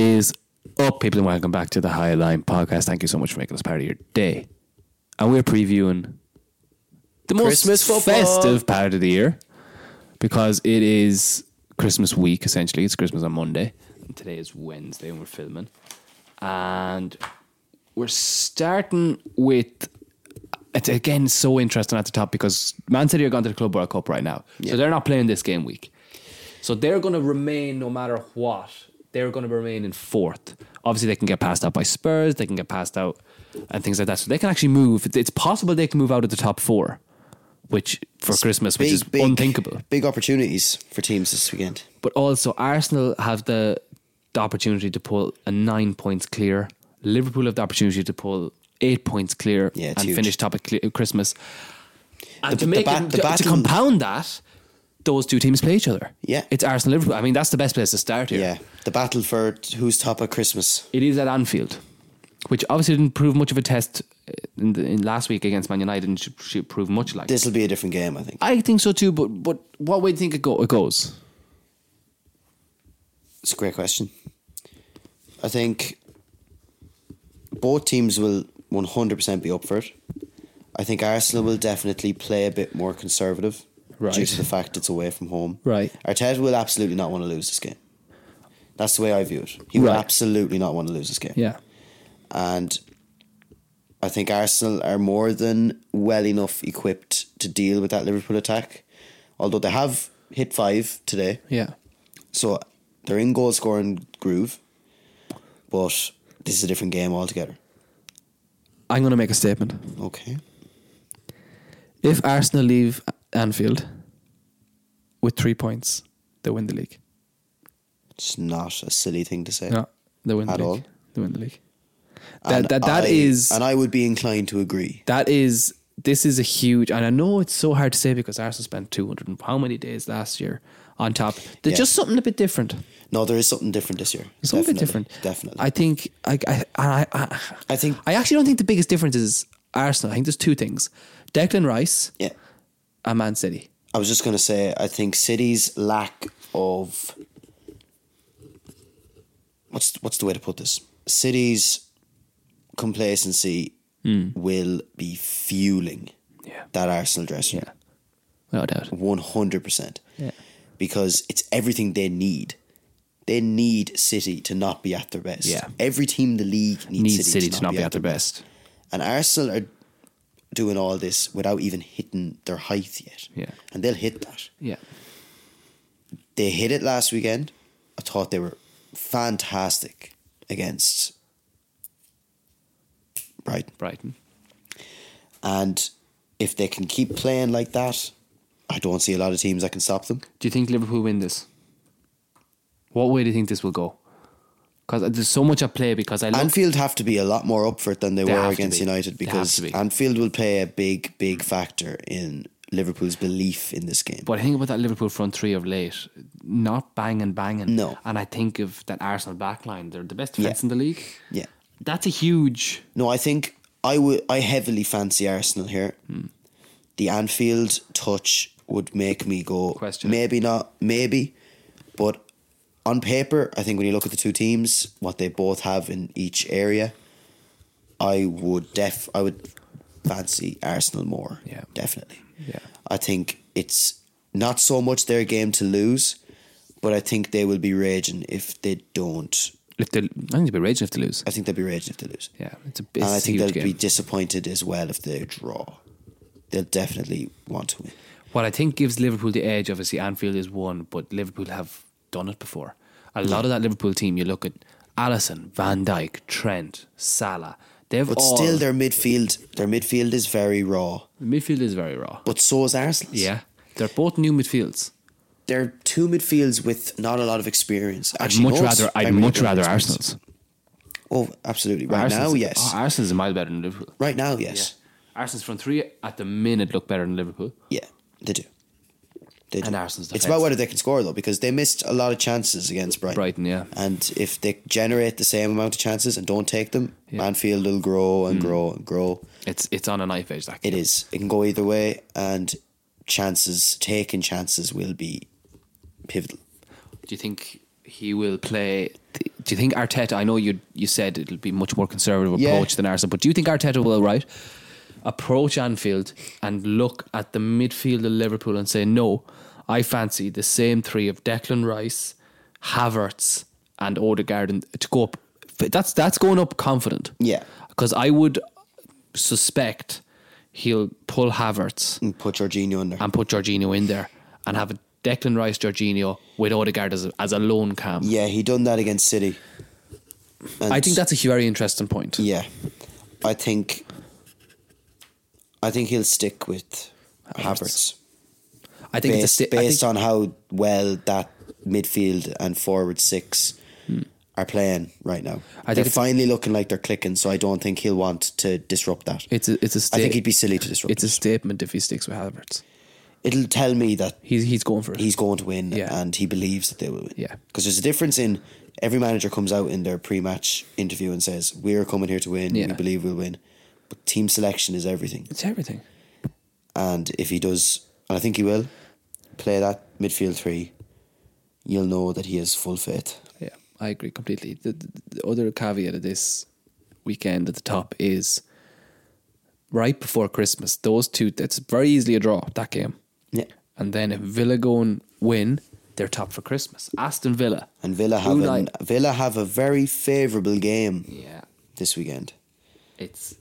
Is up, people, and welcome back to the Highline Podcast. Thank you so much for making us part of your day. And we're previewing the most Christmas football. festive part of the year because it is Christmas week, essentially. It's Christmas on Monday. And today is Wednesday, and we're filming. And we're starting with. It's again so interesting at the top because Man City are going to the Club World Cup right now. So they're not playing this game week. So they're going to remain no matter what. They're going to remain in fourth. Obviously, they can get passed out by Spurs. They can get passed out and things like that. So they can actually move. It's- It's possible they can move out of the top four, which for Christmas, which is unthinkable. Big opportunities for teams this weekend. But also, Arsenal have the, the opportunity to pull a nine points clear. Liverpool have the opportunity to pull eight points clear Yeah, and huge. finish top of Christmas. And The- to the make it, the to, to compound that, those two teams play each other. Yeah. it's Arsenal Liverpool. I mean, that's the best place to start here. Yeah, the battle for who's top at Christmas. It is at Anfield, which obviously didn't prove much of a test uh, in, the, in last week against Man United, and should, should prove much like. This will be a different game, I think. I think so too. But but what way do you think it, go, it goes? It's a great question. I think both teams will 100% be up for it. I think Arsenal will definitely play a bit more conservative due to the fact it's away from home. Right. Arteta will absolutely not want to lose this game. That's the way I view it. He will Right. absolutely not want to lose this game. Yeah, and I think Arsenal are more than well enough equipped to deal with that Liverpool attack. Although they have hit five today, yeah. so they're in goal scoring groove. But this is a different game altogether. I'm going to make a statement. Okay. If Arsenal leave Anfield with three points, they win the league. It's not a silly thing to say. No, they win the At league. all? They win the league. And That that that I- is and I would be inclined to agree. that is this is a huge and I know it's so hard to say because Arsenal spent 200 and how many days last year on top. There's Yeah. just something a bit different. No, there is something different this year. Something a bit different. Definitely. I think I I, I I I think I actually don't think the biggest difference is Arsenal. I think there's two things: Declan Rice yeah. And Man City. I was just going to say, I think City's lack of what's what's the way to put this? City's complacency hmm. will be fueling Yeah. that Arsenal dressing Yeah, without doubt. one hundred percent. Yeah. because it's everything they need. They need City to not be at their best. Yeah. every team in the league needs, Needs City, City to not be at their best. and Arsenal are doing all this without even hitting their height yet. Yeah. and they'll hit that. Yeah, They hit it last weekend. I thought they were fantastic against Brighton. Brighton. And if they can keep playing like that, I don't see a lot of teams that can stop them. Do you think Liverpool win this? What way do you think this will go? Because there's so much at play. Because I Anfield have to be a lot more up for it than they, They were against be. United because be. Anfield will play a big, big factor in Liverpool's belief in this game. But I think about that Liverpool front three of late, not banging, banging. No. And I think of that Arsenal backline. They're the best defense Yeah. in the league. yeah. That's a huge. No, I think I would. I heavily fancy Arsenal here. Hmm. The Anfield touch would make me go. Question. Maybe not. Maybe, but on paper, I think when you look at the two teams, what they both have in each area, I would def. I would fancy Arsenal more. Yeah. definitely. Yeah. I think it's not so much their game to lose, but I think they will be raging if they don't. If they, I think they'll be raging if they lose. I think they'll be raging if they lose. Yeah, it's a, it's and I think they'll game. be disappointed as well if they draw. They'll definitely want to win. What I think gives Liverpool the edge, obviously, Anfield is one, but Liverpool have done it before. A lot of that Liverpool team, you look at Alisson, Van Dijk, Trent, Salah. They've But all, still, their midfield, their midfield is very raw. midfield is very raw. But so is Arsenal's. Yeah, they're both new midfields. they're two midfields with not a lot of experience. I'd much rather, I'd much rather. Arsenal's. Oh, absolutely. Right now, yes. oh, Arsenal's a mile better than Liverpool. right now, yes. Arsenal's front three at the minute look better than Liverpool. Yeah, they do. They do. And Arsenal's It's about whether they can score though, because they missed a lot of chances against Brighton. Brighton, yeah. And if they generate the same amount of chances and don't take them, Yeah. Hmm. Anfield will grow and grow and grow. It's it's on a knife edge. That It game. is. It can go either way, and chances taking chances will be pivotal. Do you think he will play? Do you think Arteta? I know you you said it'll be much more conservative Yeah. approach than Arsenal, but do you think Arteta will right approach Anfield and look at the midfield of Liverpool and say, "No, I fancy the same three of Declan Rice, Havertz, and Odegaard and to go up." That's that's going up confident. Yeah. because I would suspect he'll pull Havertz And put Jorginho in there. and put Jorginho in there and have a Declan Rice, Jorginho with Odegaard as a, as a lone cam. yeah, he done that against City. And I think that's a very interesting point. Yeah, I think. I think he'll stick with Havertz, I think it's a based, sti- I based think- on how well that midfield and forward six are playing right now. Hmm. I think they're finally looking like they're clicking, so I don't think he'll want to disrupt that. it's a it's a I sta- think he'd be silly to disrupt it's a statement if he sticks with Havertz. It'll tell me that He's he's going for it. he's going to win Yeah. and he believes that they will win. Yeah. Because there's a difference in every manager comes out in their pre match interview and says, We're coming here to win, we believe we'll win. But team selection is everything. it's everything. And if he does, and I think he will, play that midfield three, you'll know that he has full faith. Yeah, I agree completely. The, the, the other caveat of this weekend at the top is right before Christmas. Those two, that's very easily a draw. That game, Yeah. and then if Villa go and win, they're top for Christmas. Aston Villa And Villa have an, Villa have a very favourable game yeah, this weekend it's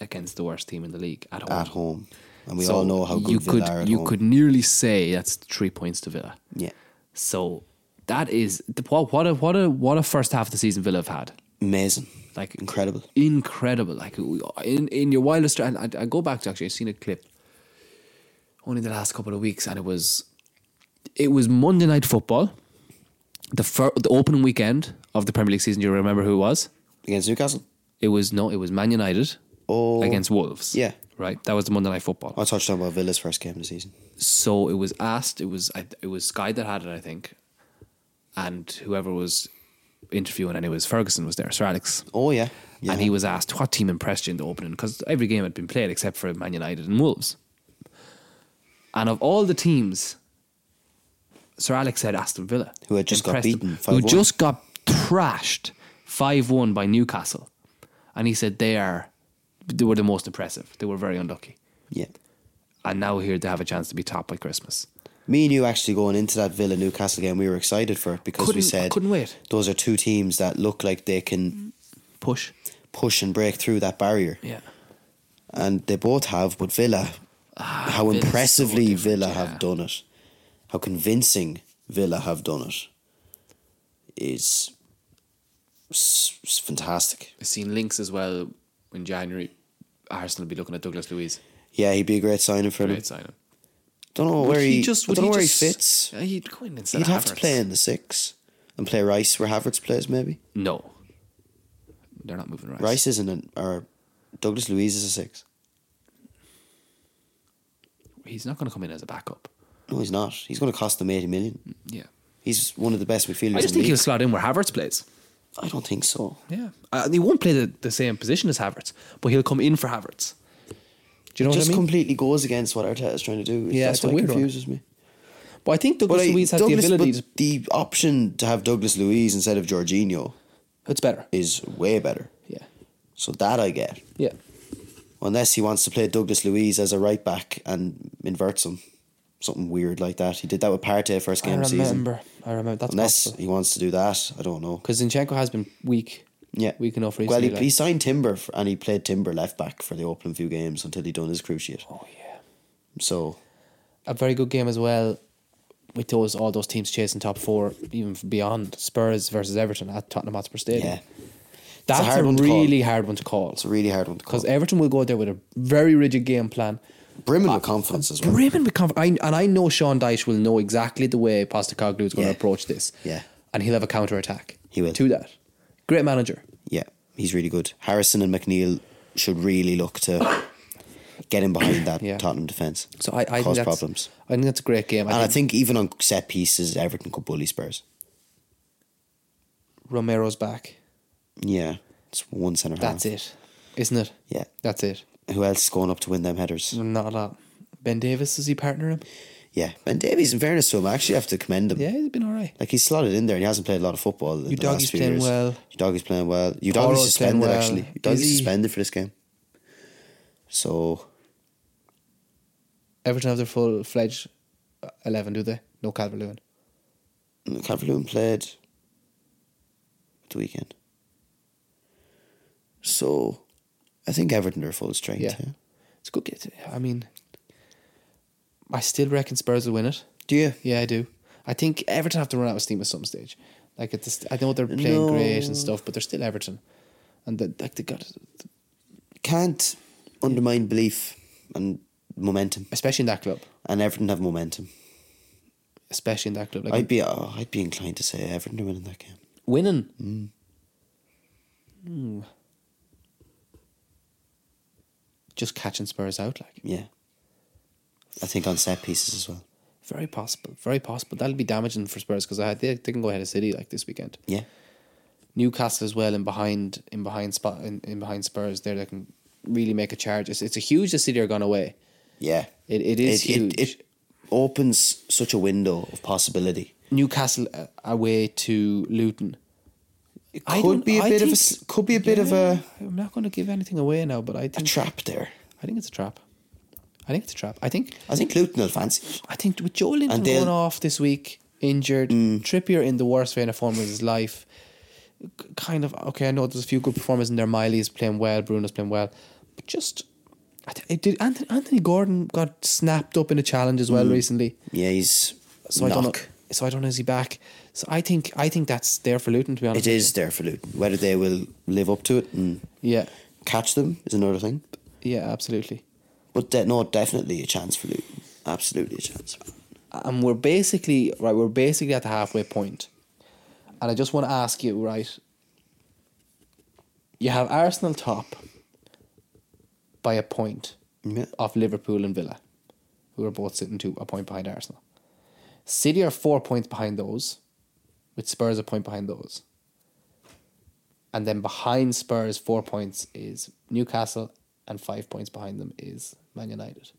against the worst team in the league at home. at home. And we So all know how good you Villa could are at you home. could nearly say that's three points to Villa. yeah. So that is what what a what a what a first half of the season Villa have had. Amazing. Like Incredible. incredible. Like in in your wildest dreams. I, I go back to actually I've seen a clip only the last couple of weeks, and it was it was Monday night football, the fir- the opening weekend of the Premier League season. Do you remember who it was? Against Newcastle? It was no, it was Man United Oh. against Wolves. Yeah. right. That was the Monday night football. I touched on about Villa's first game of the season. so it was asked. It was I, it was Sky that had it, I think, and whoever was interviewing, and it was Ferguson was there, Sir Alex. Oh, yeah. yeah. And he was asked what team impressed you in the opening because every game had been played except for Man United and Wolves. And of all the teams, Sir Alex said Aston Villa, Who had just got beaten who 5-1. just got thrashed five one by Newcastle, and he said they are they were the most impressive. They were very unlucky, Yeah. and now here they have a chance to be top by Christmas. Me and you actually going into that Villa Newcastle game, we were excited for it because we Couldn't- said couldn't wait. those are two teams that look like they can Push, push and break through that barrier. yeah. And they both have, but Villa, how Ah, Villa's impressively different, Villa yeah. have done it, how convincing Villa have done it, is fantastic. I've seen links as well in January. Arsenal will be looking at Douglas Luiz. Yeah, he'd be a great signing for them. Great signing. Don't know Would where he, just- I don't know where just- he fits. Yeah, he'd go in instead He'd have to play in the six and play Rice where Havertz plays. Maybe No, they're not moving Rice. Rice isn't an or Douglas Luiz is a six. He's not going to come in as a backup. No, he's not. He's going to cost them eighty million. Yeah, He's one of the best midfielders. I just in think the he'll slot in where Havertz plays. I don't think so. Yeah, uh, he won't play the, the same position as Havertz, but he'll come in for Havertz. Do you know just what I mean? completely goes against what Arteta is trying to do. Yeah, that's what weird one. confuses me. but I think Douglas I- Luiz has Douglas- the ability. But the option to have Douglas Luiz instead of Jorginho it's better. is way better. Yeah, So that I get. yeah. Unless he wants to play Douglas Luiz as a right back and inverts him. Something weird like that. He did that with Partey first game I of the season. remember. I remember. That's Unless possible. he wants to do that, I don't know. Because Zinchenko has been weak. Yeah, Weak enough Well, he, like- he signed Timber f- and he played Timber left back for the opening few games until he done his cruciate. oh yeah. So a very good game as well with those all those teams chasing top four, even beyond Spurs versus Everton at Tottenham Hotspur Stadium. yeah, That's a, hard one to call. really hard one to call it's a really hard one to call. because Everton will go there with a very rigid game plan. Brimming uh, with confidence as well. Brimming with confidence. And I know Sean Dyche will know exactly the way Postecoglou is going Yeah. to approach this. Yeah. and he'll have a counter attack. He will. to that. Great manager. Yeah, he's really good. Harrison and McNeil should really look to get in behind that Yeah. Tottenham defence. So I, I think cause that's, problems. I think that's a great game. I and I think think even on set pieces, Everton could bully Spurs. Romero's back. Yeah, it's one centre half. That's it, isn't it? Yeah. That's it. Who else is going up to win them headers? Not a lot. Ben Davies does he partner him? Yeah, Ben Davies, in fairness to him, I actually have to commend him. Yeah, he's been all right. Like he's slotted in there and he hasn't played a lot of football. In the Udogie's last few playing years. well. Udogie's playing well. Porro's playing suspended well. actually. Is Udogie's he? suspended for this game. So Everton have their full fledged eleven, do they? No Calvert Lewin. Mm, Calvert-Lewin played at the weekend. So I think Everton are full strength. Yeah. Yeah. It's a good. I mean, I still reckon Spurs will win it. Do you? Yeah, I do. I think Everton have to run out of steam at some stage. Like at this, I know they're playing No. great and stuff, but they're still Everton, and the, like they got, Can't undermine belief and momentum. especially in that club, And Everton have momentum. especially in that club. Like I'd be oh, I'd be inclined to say Everton are winning that game. winning. Mm. Hmm. Just catching Spurs out, like Yeah. I think on set pieces as well. very possible, very possible. That'll be damaging for Spurs because they, they can go ahead of City like this weekend. Yeah. Newcastle as well, in behind in behind spot in, in behind Spurs, there they can really make a charge. It's, it's a huge that City are gone away. Yeah. It it is huge. It, it opens such a window of possibility. Newcastle uh, away to Luton. It could be a I bit of a could be a bit of a I'm not going to give anything away now, but I a think trap there. I think it's a trap. I think it's a trap. I think I think Luton will fancy. I think with Joelinton going off this week, injured, mm. Trippier in the worst vein of form of his life. Kind of okay. I know there's a few good performers in there. Miley's playing well, Bruno's playing well, but just th- did. Anthony, Anthony Gordon got snapped up in a challenge as well mm. recently. Yeah, he's So knock. I don't know. So I don't know is he back. So I think I think that's there for Luton to be honest. it is there for Luton. Whether they will live up to it and. Yeah, catch them is another thing. yeah, absolutely. But de- no, definitely a chance for Luton. Absolutely a chance. and we're basically right. We're basically at the halfway point. point, and I just want to ask you, right? You have Arsenal top by a point Yeah. off Liverpool and Villa, who are both sitting to a point behind Arsenal. City are four points behind those, with Spurs a point behind those. And then behind Spurs, four points is Newcastle, and five points behind them is Man United.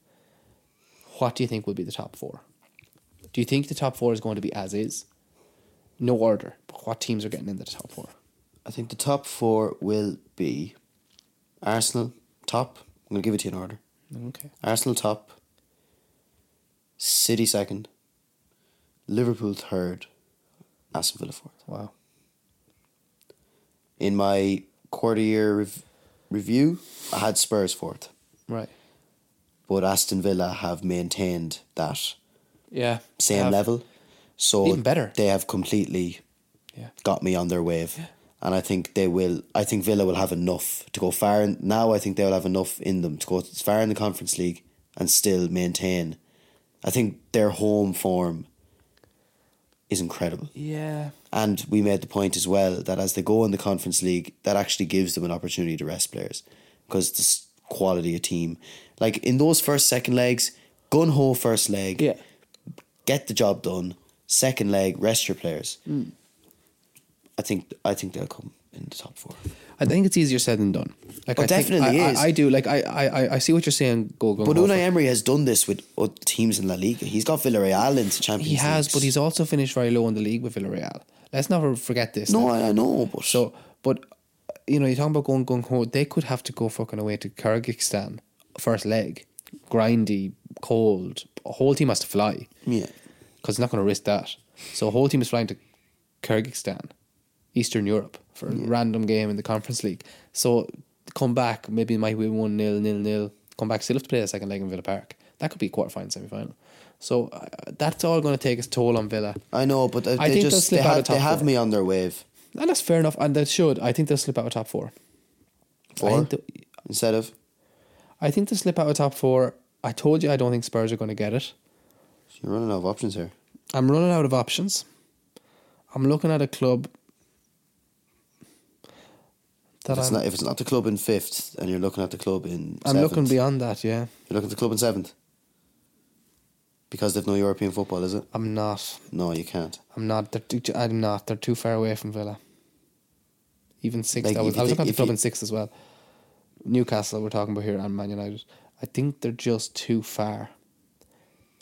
What do you think will be the top four? Do you think the top four is going to be as is? No order, but what teams are getting into the top four? I think the top four will be Arsenal top. I'm going to give it to you in order. Okay. Arsenal top, City second, Liverpool third, Aston Villa fourth. Wow. In my quarter year rev- review, I had Spurs fourth, Right. but Aston Villa have maintained that Yeah. same level. So Even better. They have completely Yeah. got me on their wave. And I think they will. I think Villa will have enough to go far. In, now I think they'll have enough in them to go far in the Conference League and still maintain. I think their home form is incredible. Yeah. And we made the point as well that as they go in the Conference League, that actually gives them an opportunity to rest players because the quality of team. Like in those first, second legs, gun ho first leg, Yeah. get the job done. Second leg, rest your players. Hmm. I think I think they'll come in the top four. I think it's easier said than done. Like Oh, I definitely I, is. I, I do. Like I, I, I- I see what you're saying. Go, go. But go Unai Emery has done this with teams in La Liga. He's got Villarreal into Champions He has, Leagues. but he's also finished very low in the league with Villarreal. Let's never forget this. no. I, I know, but So, but you know, you're talking about going gung ho. They could have to go fucking away to Kyrgyzstan first leg, grindy, cold. A whole team has to fly yeah, because they're not going to risk that. So, a whole team is flying to Kyrgyzstan, Eastern Europe, for a random game in the Conference League. So, come back. Maybe it might be one nil, nil, nil. Come back, still have to play the second leg in Villa Park. That could be a quarter final, semi final. So uh, that's all going to take its toll on Villa. I know, but uh, I they think just slip they out have, of top they have four. me on their wave. And that's fair enough, and they should. I think they'll slip out of top four. Four instead of I think they'll slip out of top four. I told you I don't think Spurs are going to get it. you're running out of options here. I'm running out of options. I'm looking at a club that If it's, I'm, not, if it's not the club in fifth, and you're looking at the club in I'm seventh, looking beyond that. Yeah, You're looking at the club in seventh because they've no European football, is it? I'm not. No, you can't. I'm not. They're too, I'm not. They're too far away from Villa. Even six. Like, I was, I was looking at the club you- in six as well. Newcastle, we're talking about here, and Man United. I think they're just too far.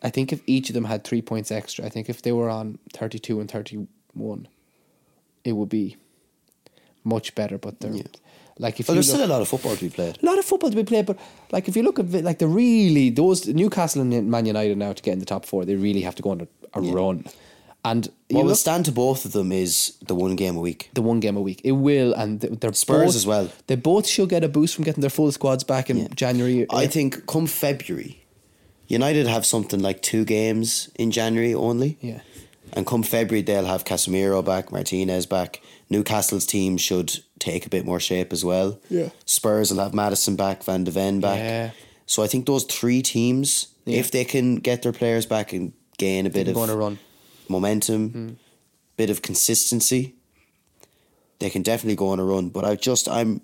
I think if each of them had three points extra, I think if they were on thirty two and thirty one, it would be much better. But they're Yeah. like if Well, you there's look, still a lot of football to be played. a lot of football to be played, but like if you look at it, like the really those Newcastle and Man United now to get in the top four, they really have to go on a, a run. And What will look- stand to both of them is the one game a week. the one game a week. It will, and they're Spurs both- as well. They both should get a boost from getting their full squads back in January. I think come February, United have something like two games in January only. Yeah. And come February, they'll have Casemiro back, Martinez back. Newcastle's team should take a bit more shape as well. Yeah. Spurs will have Maddison back, Van de Ven back. Yeah. So I think those three teams, Yeah. if they can get their players back and gain a bit of a run. momentum, hmm. bit of consistency, they can definitely go on a run. But I just I'm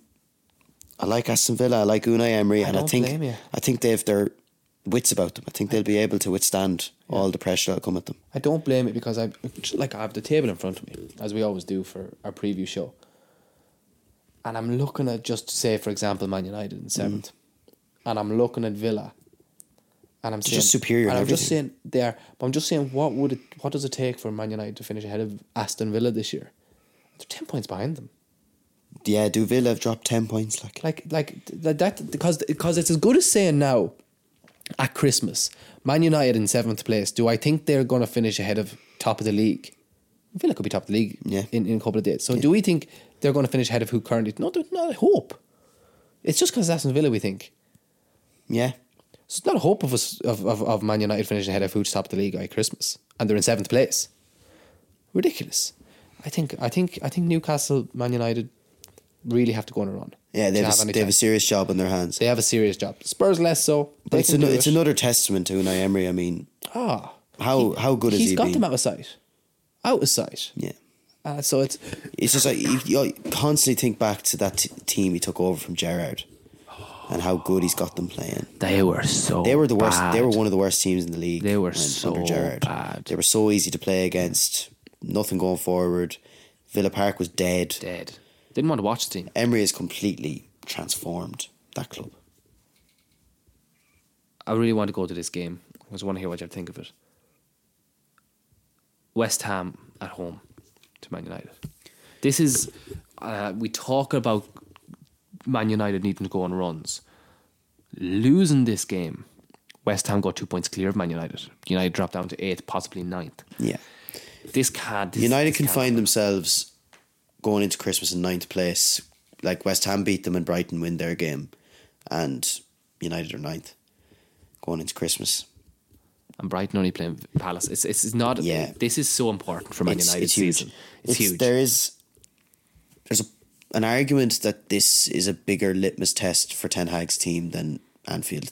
I like Aston Villa, I like Unai Emery, I and I don't think blame you. I think they've their wits about them. I think they'll be able to withstand all the pressure that'll come at them. I don't blame it because I like I have the table in front of me as we always do for our preview show, and I'm looking at just say for example Man United in seventh, mm. and I'm looking at Villa, and I'm saying just superior And I'm just everything. saying there, but I'm just saying what would it what does it take for Man United to finish ahead of Aston Villa this year? They're ten points behind them. Yeah, do Villa have dropped ten points? Like, Like like that because because it's as good as saying now at Christmas, Man United in seventh place. Do I think they're going to finish ahead of top of the league? Villa could be top of the league Yeah. in, in a couple of days. So do we think they're going to finish ahead of who currently? No, not. I hope. It's just because Aston Villa. We think yeah, so it's not a hope of us of, of, of Man United finishing ahead of who's top of the league at Christmas, and they're in seventh place. Ridiculous. I think I think I think Newcastle, Man United, really have to go on a run. yeah, they to have, a, they have a serious job on their hands. They have a serious job. Spurs less so. But it's, can an, it's it. another testament to Unai Emery. I mean, Ah, how how good he's has He's got been? them out of sight, out of sight. yeah. Uh, so it's It's just like you, you constantly think back to that t- team he took over from Gerrard, and how good he's got them playing. they were so. They were the worst. They were one of the worst teams in the league. They were when- so under Gerrard. bad. They were so easy to play against. Nothing going forward. Villa Park was dead. dead. Didn't want to watch the team. Emery has completely transformed that club. I really want to go to this game. I just want to hear what you think of it. West Ham at home to Man United. This is uh, we talk about Man United needing to go on runs. Losing this game, West Ham got two points clear of Man United. United dropped down to eighth, possibly ninth. Yeah. This can't. This, United this can can't find happen. themselves going into Christmas in ninth place. Like West Ham beat them and Brighton win their game, and United are ninth going into Christmas. and Brighton only playing Palace. It's it's not. Yeah. This is so important for Man United season. It's, huge. There is there's a, an argument that this is a bigger litmus test for Ten Hag's team than Anfield.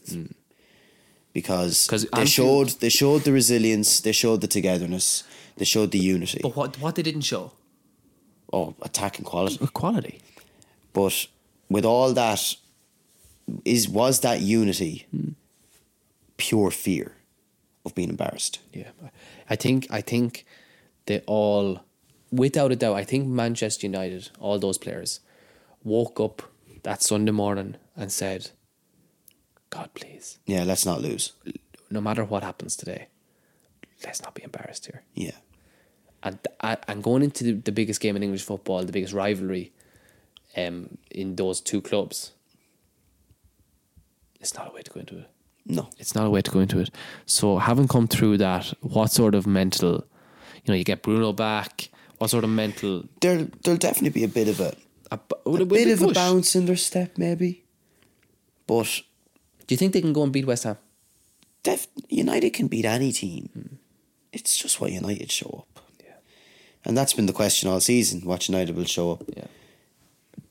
Because Mm. 'Cause they Anfield- showed they showed the resilience, they showed the togetherness, they showed the unity. But what what they didn't show oh, attacking quality. quality. But with all that, is was that unity hmm. pure fear of being embarrassed? Yeah, I think I think they all, without a doubt, I think Manchester United, all those players, woke up that Sunday morning and said, "God, please, Yeah, let's not lose. no matter what happens today, let's not be embarrassed here." Yeah. And and going into the, the biggest game in English football, the biggest rivalry, um, in those two clubs, it's not a way to go into it. No. It's not a way to go into it. So having come through that, what sort of mental, you know, you get Bruno back. What sort of mental? There there'll definitely be a bit of a A, a bit of a bounce in their step, maybe. But Do you think they can go and beat West Ham? def- United can beat any team. It's just what United show up. And that's been the question all season. What United will show up. Yeah.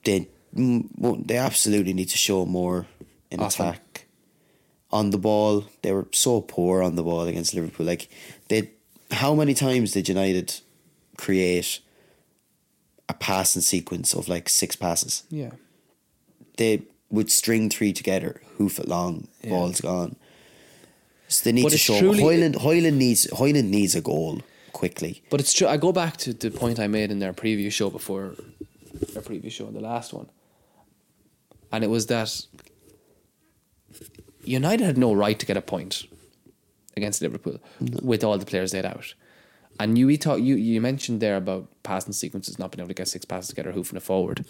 They mm, they absolutely need to show more in Often. attack. On the ball, they were so poor on the ball against Liverpool. Like they, how many times did United create a passing sequence of like six passes? Yeah. they would string three together, hoof it long, Yeah. ball's gone. So they need But to show truly- Hojlund. Hojlund needs Hojlund needs a goal quickly. But it's true. I go back to the point I made in their preview show before their preview show, the last one, and it was that United had no right to get a point against Liverpool with all the players they had out. And you we talk, you you mentioned there about passing sequences not being able to get six passes together, hoofing it forward.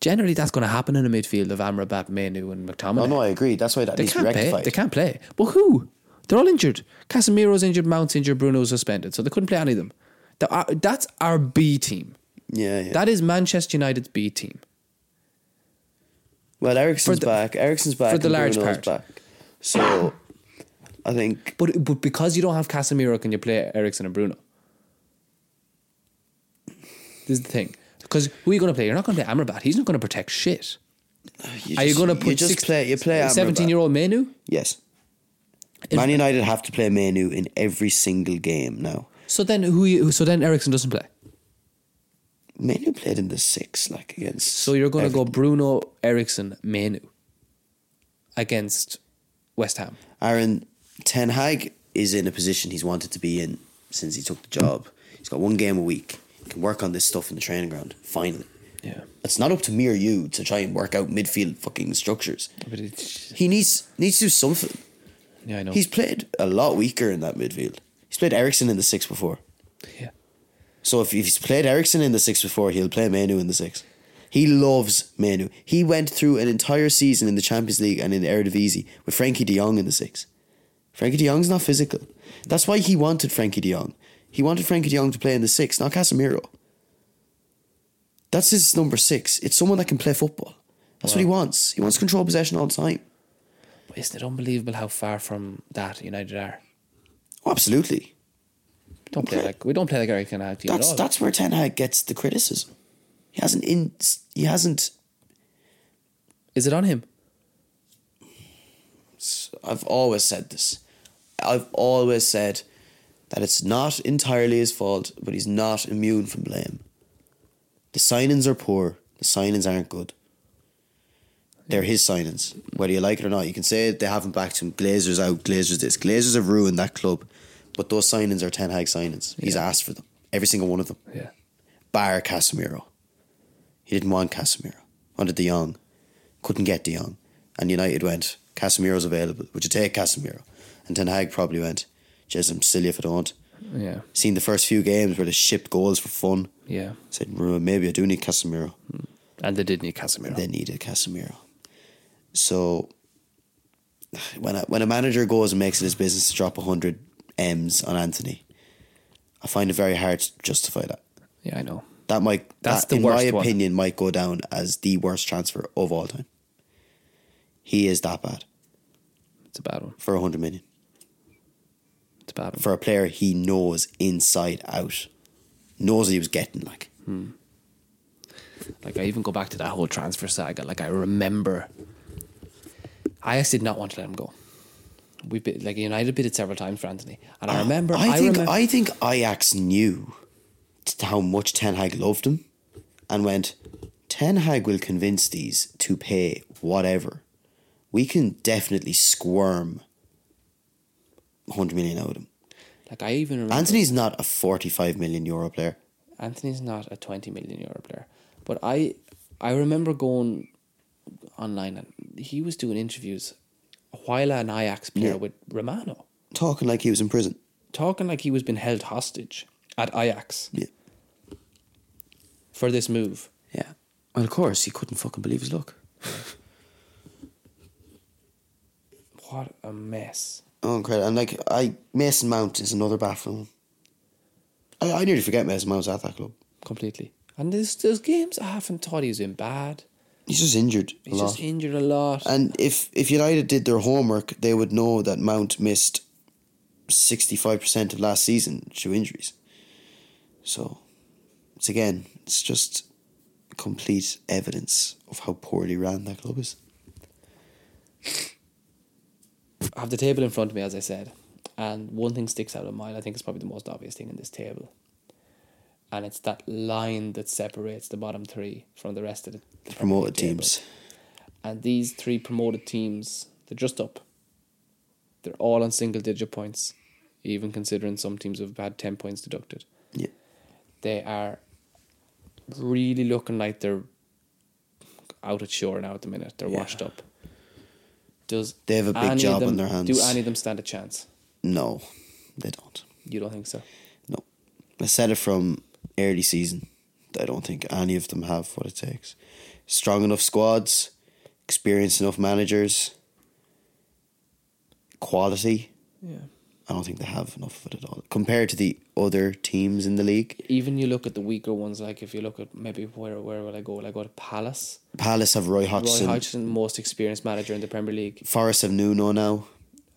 Generally, that's going to happen in a midfield of Amrabat, Mainoo, and McTominay. No, no, I agree. That's why that They needs to be can't play. rectified. They can't play. But who? They're all injured. Casemiro's injured. Mount's injured. Bruno's suspended. So they couldn't play any of them. Uh, that's our B team. Yeah, yeah. That is Manchester United's B team. well, Eriksen's the- back. Eriksen's back. for the and large Bruno's part. back. So, I think But but because you don't have Casemiro, can you play Eriksen and Bruno? This is the thing. Because who are you going to play? You're not going to play Amrabat. He's not going to protect shit. you Are you going to put you just six- play? You play Amrabat. 17 year old Mainoo? Yes. Man United have to play Mainoo in every single game now. So then who? You, so then Eriksen doesn't play. Mainoo played in the six, like against. So you're going to go Bruno, Eriksen, Mainoo against West Ham. Aaron Ten Hag is in a position he's wanted to be in since he took the job. He's got one game a week. He can work on this stuff in the training ground. Finally, Yeah. it's not up to me or you to try and work out midfield fucking structures. But it's, He needs needs to do something. Yeah, I know. He's played a lot weaker in that midfield. He's played Eriksen in the six before. yeah. So if, he's played Eriksen in the six before, he'll play Mainoo in the six. He loves Mainoo. He went through an entire season in the Champions League and in the Eredivisie with Frenkie de Jong in the six. Frenkie de Jong's not physical. That's why he wanted Frenkie de Jong. He wanted Frenkie de Jong to play in the six, not Casemiro. That's his number six. It's someone that can play football. That's what he wants. He wants to control possession all the time. Isn't it unbelievable how far from that United are? Oh, absolutely. We don't play like we don't play like Erik Ten Hag That's that's where Ten Hag gets the criticism. He hasn't in he hasn't Is it on him? I've always said this. I've always said that it's not entirely his fault, but he's not immune from blame. The signings are poor. The signings aren't good. They're his signings. Whether you like it or not, you can say they haven't backed him. Glazers out, Glazers this. Glazers have ruined that club. But those signings are Ten Hag signings. He's Yeah. asked for them. Every single one of them. Yeah. Bar Casemiro. He didn't want Casemiro. Wanted De Jong. Couldn't get De Jong. And United went, Casemiro's available. Would you take Casemiro? And Ten Hag probably went, Jeez, I'm silly if I don't. Yeah. Seen the first few games where they shipped goals for fun. Yeah. Said, "Mm, maybe I do need Casemiro. And they did need Casemiro. They needed Casemiro. So when a, when a manager goes and makes it his business to drop 100 M's on Antony, I find it very hard to justify that. yeah, I know. That might That's that, the in my one. opinion might go down as the worst transfer of all time. He is that bad It's a bad one. for 100 million. It's a bad one. For a player he knows inside out. Knows what he was getting like. Hmm. Like I even go back to that whole transfer saga. Like I remember, Ajax did not want to let him go. We bid, like United bid it several times for Antony, and I uh, remember. I think remember, I think Ajax knew how much Ten Hag loved him, and went. Ten Hag will convince these to pay whatever. We can definitely squirm. Hundred million out of him. like I even remember. Antony's not a forty-five million euro player. Antony's not a twenty million euro player, but I I remember going online and he was doing interviews while an Ajax player Yeah. with Romano, Talking like he was in prison. talking like he was being held hostage at Ajax Yeah. for this move. Yeah. Well, of course, he couldn't fucking believe his luck. What a mess! Oh, incredible. And like, I Mason Mount is another baffling one. I, I nearly forget Mason Mount Mount's at that club. completely. And there's there's games I haven't thought he was in bad. He's just injured a He's lot. just injured a lot. and if, if United did their homework, they would know that Mount missed 65% of last season through injuries. So, it's again, it's just complete evidence of how poorly ran that club is. I have the table in front of me, as I said, and one thing sticks out of mind. I think it's probably the most obvious thing in this table, and it's that line that separates the bottom three from the rest of the, the Promoted table. teams. And these three promoted teams, they're just up. They're all on single digit points, even considering some teams have had ten points deducted. Yeah. They are really looking like they're out at shore now at the minute. They're Yeah. washed up. Does They have a big job on their hands. Do any of them stand a chance? No, they don't. You don't think so? No. I said it from early season. I don't think any of them have what it takes. Strong enough squads, experienced enough managers, quality. Yeah. I don't think they have enough of it at all compared to the other teams in the league. Even you look at the weaker ones, like if you look at maybe where where will I go? Will I go to Palace? Palace have Roy Roy Hodgson. Hodgson, most experienced manager in the Premier League. Forest have Nuno now.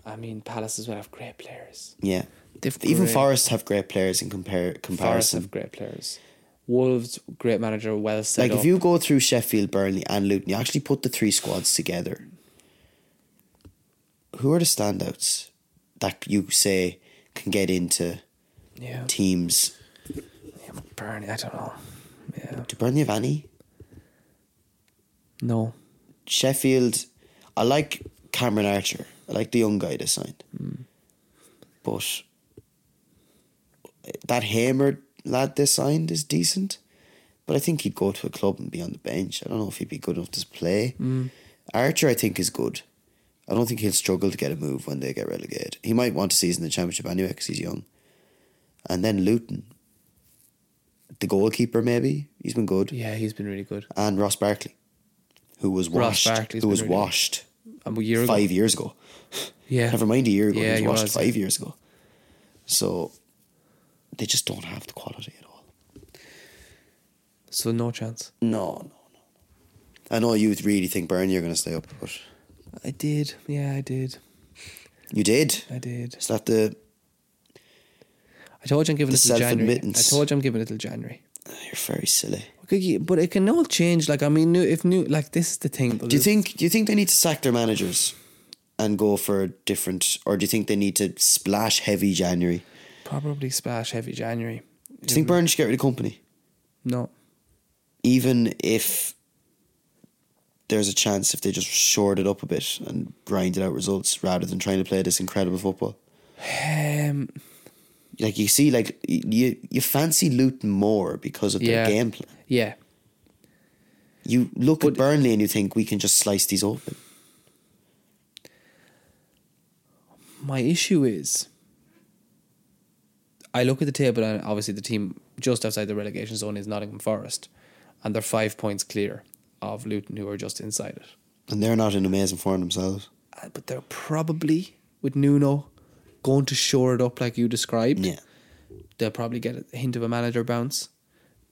I mean, Palace as well have great players. Yeah. They've Even great- Forest have great players in compare Forest comparison. have great players. Wolves, great manager, well set Like up. if you go through Sheffield, Burnley, and Luton, you actually put the three squads together. Who are the standouts that you say can get into yeah, teams? yeah, Burnley, I don't know. Yeah, Do Burnley have any? no, Sheffield, I like Cameron Archer. I like the young guy they signed. Hmm. But that Hamer lad they signed is decent. But I think he'd go to a club and be on the bench. I don't know if he'd be good enough to play. Hmm. Archer, I think, is good. I don't think he'll struggle to get a move when they get relegated. He might want to season the championship anyway because he's young. And then Luton, the goalkeeper maybe he's been good, yeah, he's been really good. and Ross Barkley, who was washed, who was really washed A year ago, five years ago. yeah, Never mind a year ago. Yeah, he he was washed was, five years ago. So they just don't have the quality at all. So no chance. No, no, no. I know you would really think Burnley are going to stay up, but I did. Yeah, I did. you did. I did. Is that the? I told you I'm giving it till January. I told you I'm giving it till January. Ah, you're very silly. But it can all change. Like I mean, if new like this is the thing. Do you think? Do you think they need to sack their managers and go for a different, or do you think they need to splash heavy January? Probably splash heavy January? Do you think Burnley should get rid of Kompany, No. even if there's a chance if they just shored it up a bit and grinded out results rather than trying to play this incredible football? Um. Like you see, like you you fancy Luton more because of Yeah. their game plan. Yeah. You look But- at Burnley and you think we can just slice these open. My issue is. I look at the table and obviously the team just outside the relegation zone is Nottingham Forest, and they're five points clear of Luton, who are just inside it. And they're not in amazing form themselves. Uh, But they're probably with Nuno going to shore it up like you described. Yeah. They'll probably get a hint of a manager bounce.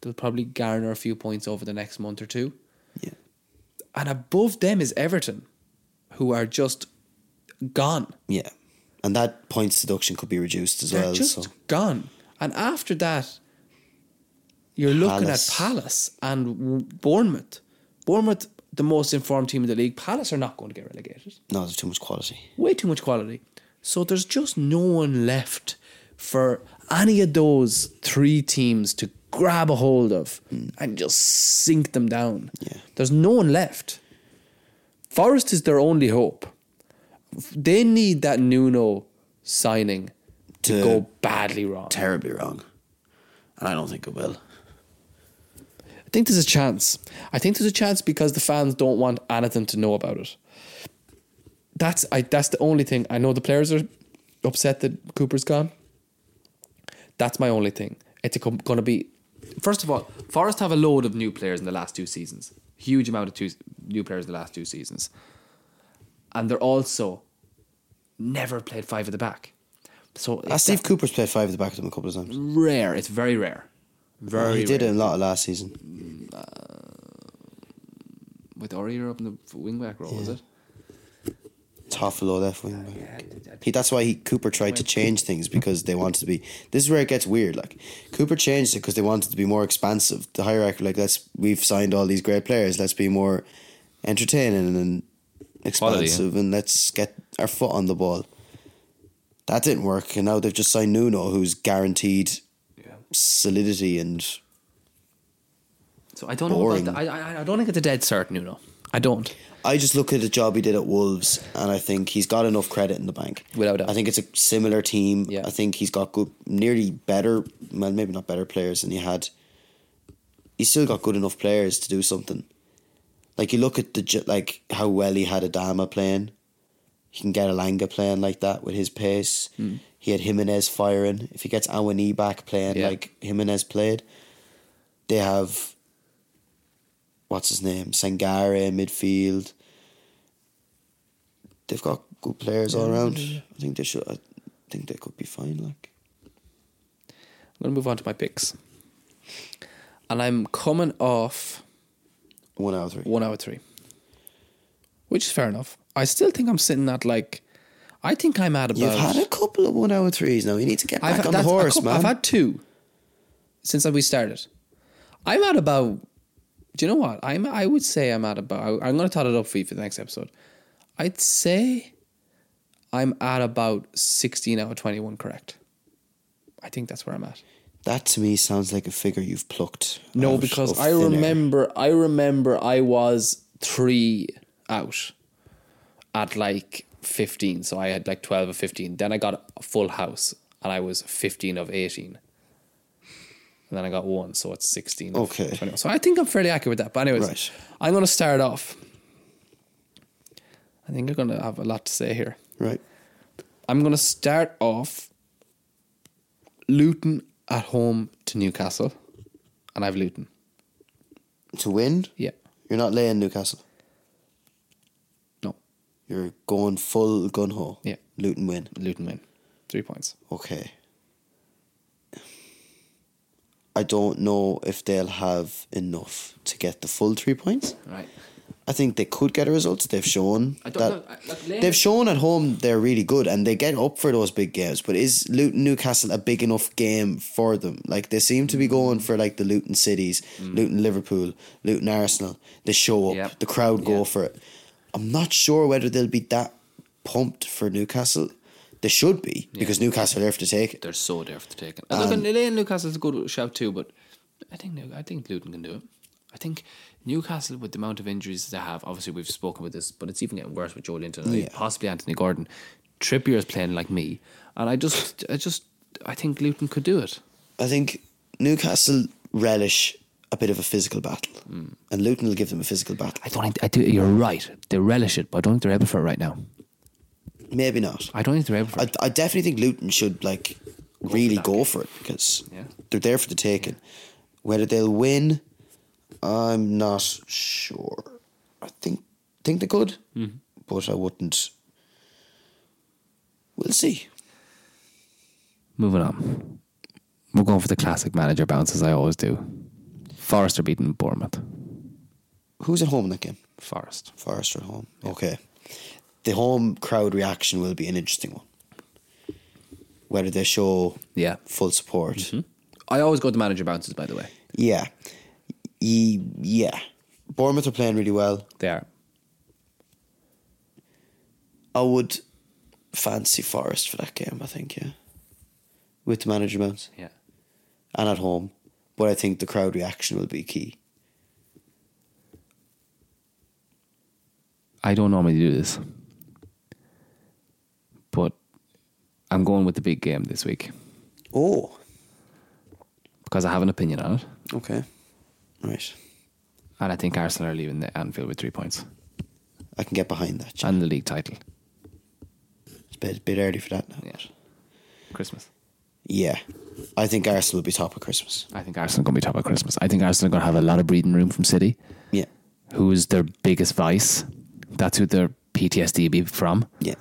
They'll probably garner a few points over the next month or two. Yeah. And above them is Everton, who are just gone. Yeah. And that points deduction could be reduced as They're well. just so gone. And after that, you're looking Palace. at Palace and Bournemouth. Bournemouth, the most informed team in the league. Palace are not going to get relegated. no, there's too much quality. Way too much quality. So there's just no one left for any of those three teams to grab a hold of hmm. and just sink them down. Yeah. There's no one left. Forest is their only hope. They need that Nuno signing to, To- go badly wrong. Terribly wrong. And I don't think it will. I think there's a chance. I think there's a chance because the fans don't want anything to know about it. That's I. That's the only thing. I know the players are upset that Cooper's gone. That's my only thing. It's going to be. First of all, Forest have a load of new players in the last two seasons. Huge amount of two, new players in the last two seasons, and they're also never played five at the back. So ah, it's Steve Cooper's played five at the back of them a couple of times. rare. It's very rare. Very he did rare. it a lot last season. Mm, uh, with Aurier up in the wing back row, was it? Tough, Toffolo left wing back. He, that's why he Cooper tried to change things because they wanted to be. This is where it gets weird. Like Cooper changed it because they wanted to be more expansive. The hierarchy, like let's we've signed all these great players. Let's be more entertaining and Quality, expansive, and let's get our foot on the ball. That didn't work, and now they've just signed Nuno, who's guaranteed Yeah. solidity and So I don't know about that. I, I I don't think it's a dead cert, Nuno. I don't. I just look at the job he did at Wolves, and I think he's got enough credit in the bank. Without doubt. I think it's a similar team. Yeah. I think he's got good, nearly better, well, maybe not better players than he had. He's still got good enough players to do something. Like you look at the like how well he had Adama playing, He can get Elanga playing like that with his pace. Hmm. He had Jimenez firing. If he gets Awoniyi back playing Yeah. like Jimenez played, they have what's his name? Sangare in midfield. They've got good players all around. I think they should I think they could be fine, like I'm going to move on to my picks. And I'm coming off one of three. one of three, which is fair enough. I still think I'm sitting at like, I think I'm at about. You've had a couple of one of threes now. You need to get back I've, on the horse, couple- man. I've had two since we started. I'm at about. Do you know what? I'm. I would say I'm at about. I'm going to tot it up for you for the next episode. I'd say I'm at about 16 out of 21 correct. I think that's where I'm at. That to me sounds like a figure you've plucked. No, out because I thin air. remember. I remember I was three out at like 15. So I had like 12 or 15. Then I got a full house and I was 15 of 18. And then I got one, so it's 16. of Okay. 21. So I think I'm fairly accurate with that. But, anyways, Right. I'm going to start off. I think I'm going to have a lot to say here. Right. I'm going to start off Luton at home to Newcastle. And I have Luton. To win, Yeah. you're not laying Newcastle. No. You're going full gun ho. Yeah. Luton win. Luton win. Three points. Okay. I don't know if they'll have enough to get the full three points. Right. I think they could get a result. They've shown I that know. Like, they've shown at home they're really good and they get up for those big games. But is Luton Newcastle a big enough game for them? Like they seem to Mm. be going for like the Luton cities, Luton Liverpool, Luton Arsenal. They show up, Yep. the crowd go Yeah. for it. I'm not sure whether they'll be that pumped for Newcastle. They should be because Newcastle are there to take it. They're so there for the taking. And look, and Newcastle's a good shout too, but I think I think Luton can do it. I think Newcastle, with the amount of injuries they have, obviously we've spoken about this, but it's even getting worse with Joelinton and Yeah. possibly Anthony Gordon. Trippier is playing like me, and I just, I just, I think Luton could do it. I think Newcastle relish a bit of a physical battle, hmm. and Luton will give them a physical battle. I don't think I do. You're right. They relish it, but I don't think they're able for it right now. Maybe not. I don't think they're able for I, it. I definitely think Luton should like really that go game. for it because Yeah. they're there for the taking. Whether they'll win, I'm not sure. I think think they could, Mm-hmm. but I wouldn't. We'll see. Moving on, we're going for the classic manager bounce as I always do. Forest are beating Bournemouth. Who's at home in that game? Forest. Forest are at home. Okay. The home crowd reaction will be an interesting one. Whether they show Yeah. full support. I always go to manager bounces, by the way. Yeah. Ye- yeah. Bournemouth are playing really well. They are. I would fancy Forest for that game, I think, yeah. With the manager bounce Yeah. and at home. But I think the crowd reaction will be key. I don't normally do this, but I'm going with the big game this week Oh, because I have an opinion on it, okay. Right. and I think Arsenal are leaving the Anfield with three points I can get behind that. Jim. and the league title. It's a bit, bit early for that now. Yeah. Christmas. Yeah. I think Arsenal will be top of Christmas. I think Arsenal are going to be top of Christmas. I think Arsenal are going to have a lot of breathing room from City, Yeah. who is their biggest vice. That's who their PTSD be from. Yeah.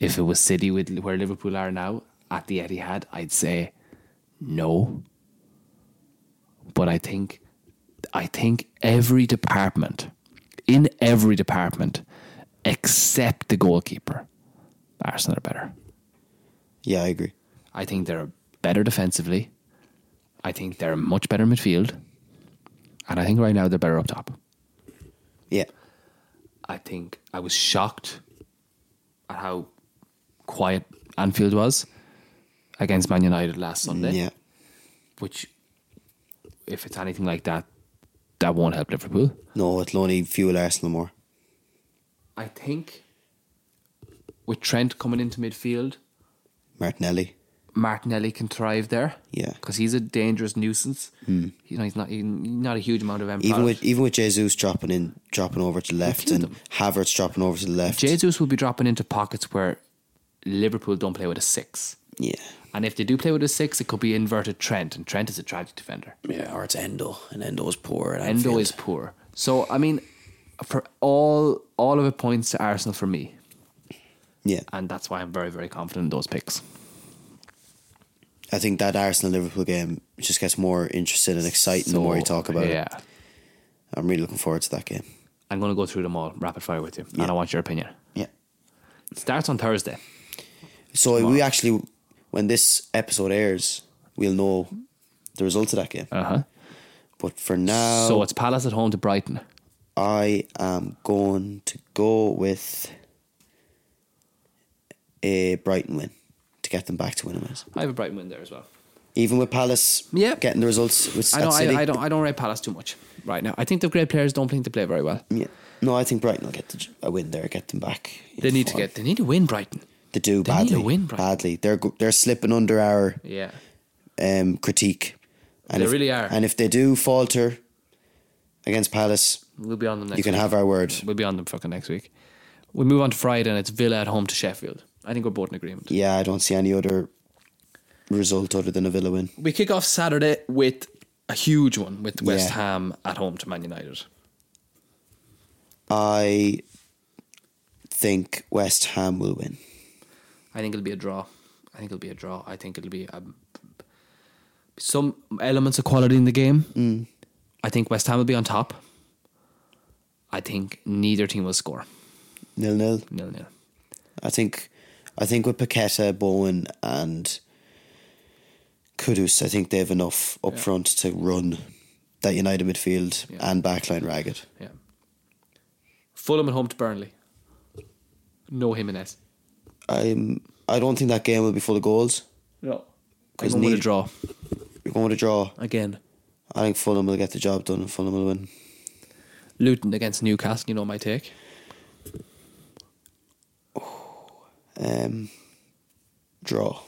If it was City with where Liverpool are now at the Etihad, I'd say no. But I think, I think every department, in every department, except the goalkeeper, Arsenal are better. Yeah, I agree. I think they're better defensively. I think they're much better midfield. And I think right now they're better up top. Yeah. I think I was shocked at how quiet Anfield was against Man United last Sunday. Yeah. Which, if it's anything like that, that won't help Liverpool. No, it'll only fuel Arsenal more. I think with Trent coming into midfield, Martinelli. Martinelli can thrive there. Yeah. because he's a dangerous nuisance. Hmm. You know, he's not he's not a huge amount of end Even with even with Jesus dropping in, dropping over to the left, and them. Havertz dropping over to the left. Jesus will be dropping into pockets where Liverpool don't play with a six. yeah, And if they do play with a six, it could be inverted Trent, and Trent is a tragic defender. yeah, or it's Endo, and Endo is poor. Endo is poor. So I mean, for all all of it points to Arsenal for me, yeah. and that's why I'm very very confident in those picks. I think that Arsenal Liverpool game just gets more interesting and exciting the more you talk about yeah. it. I'm really looking forward to that game. I'm going to go through them all rapid fire with you, Yeah. and I want your opinion. Yeah. It starts on Thursday. So we actually, when this episode airs, we'll know the results of that game. Uh huh. But for now, So it's Palace at home to Brighton. I am going to go with a Brighton win to get them back to winning ways. I have a Brighton win there as well. Even with Palace Yeah. getting the results with I don't, City. I, I don't. I don't rate Palace too much right now. I think they're great players. Don't think they play very well. Yeah. No, I think Brighton will get the, a win there, get them back. They need to get. They need to win Brighton. They do they badly. win, badly. They're they're slipping under our Yeah. um, critique. And They if, really are. And if they do falter against Palace, We'll be on them next. you can week. have our word. We'll be on them fucking next week. We move on to Friday, and it's Villa at home to Sheffield. I think we're both in agreement. Yeah, I don't see any other result other than a Villa win. We kick off Saturday with a huge one with West Yeah. Ham at home to Man United. I think West Ham will win. I think it'll be a draw. I think it'll be a draw. I think it'll be um, some elements of quality in the game. Mm. I think West Ham will be on top. I think neither team will score. Nil nil. Nil nil. I think I think with Paqueta, Bowen and Kudus, I think they have enough up front to run that United midfield Yeah. and backline ragged. Yeah. Fulham at home to Burnley. No Jimenez. I'm I don't think that game will be full of goals. No. I'm 'Cause going with a draw You're going with a draw. again. I think Fulham will get the job done and Fulham will win. Luton against Newcastle. You know my take. Um, draw.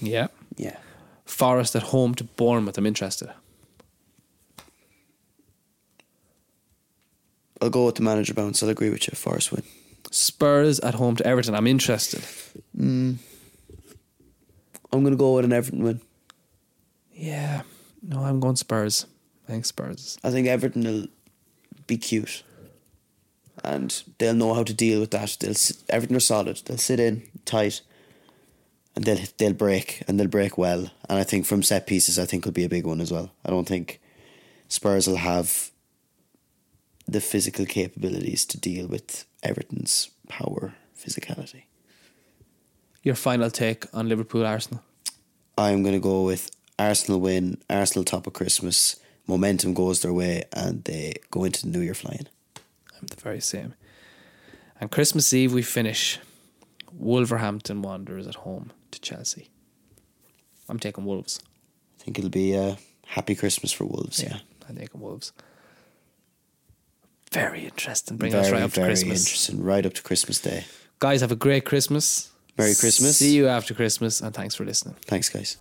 Yeah. Yeah. Forest at home to Bournemouth. I'm interested. I'll go with the manager bounce. I'll agree with you. Forest win. Spurs at home to Everton. I'm interested. Hmm. I'm going to go with an Everton win. Yeah. No, I'm going Spurs. Thanks, Spurs. I think Everton will be cute, and they'll know how to deal with that. They'll sit, Everton are solid. They'll sit in tight, and they'll they'll break and they'll break well. And I think from set pieces, I think will be a big one as well. I don't think Spurs will have the physical capabilities to deal with Everton's power physicality. Your final take on Liverpool Arsenal? I'm going to go with Arsenal win. Arsenal top of Christmas. Momentum goes their way, and they go into the New Year flying. I'm the very same. And Christmas Eve we finish Wolverhampton Wanderers at home to Chelsea. I'm taking Wolves. I think it'll be a happy Christmas for Wolves. Yeah, I'm taking Wolves. Very interesting. Bring us very right up to very Christmas. interesting. Right up to Christmas Day. Guys, have a great Christmas. Merry Christmas. See you after Christmas, and thanks for listening. Thanks, guys.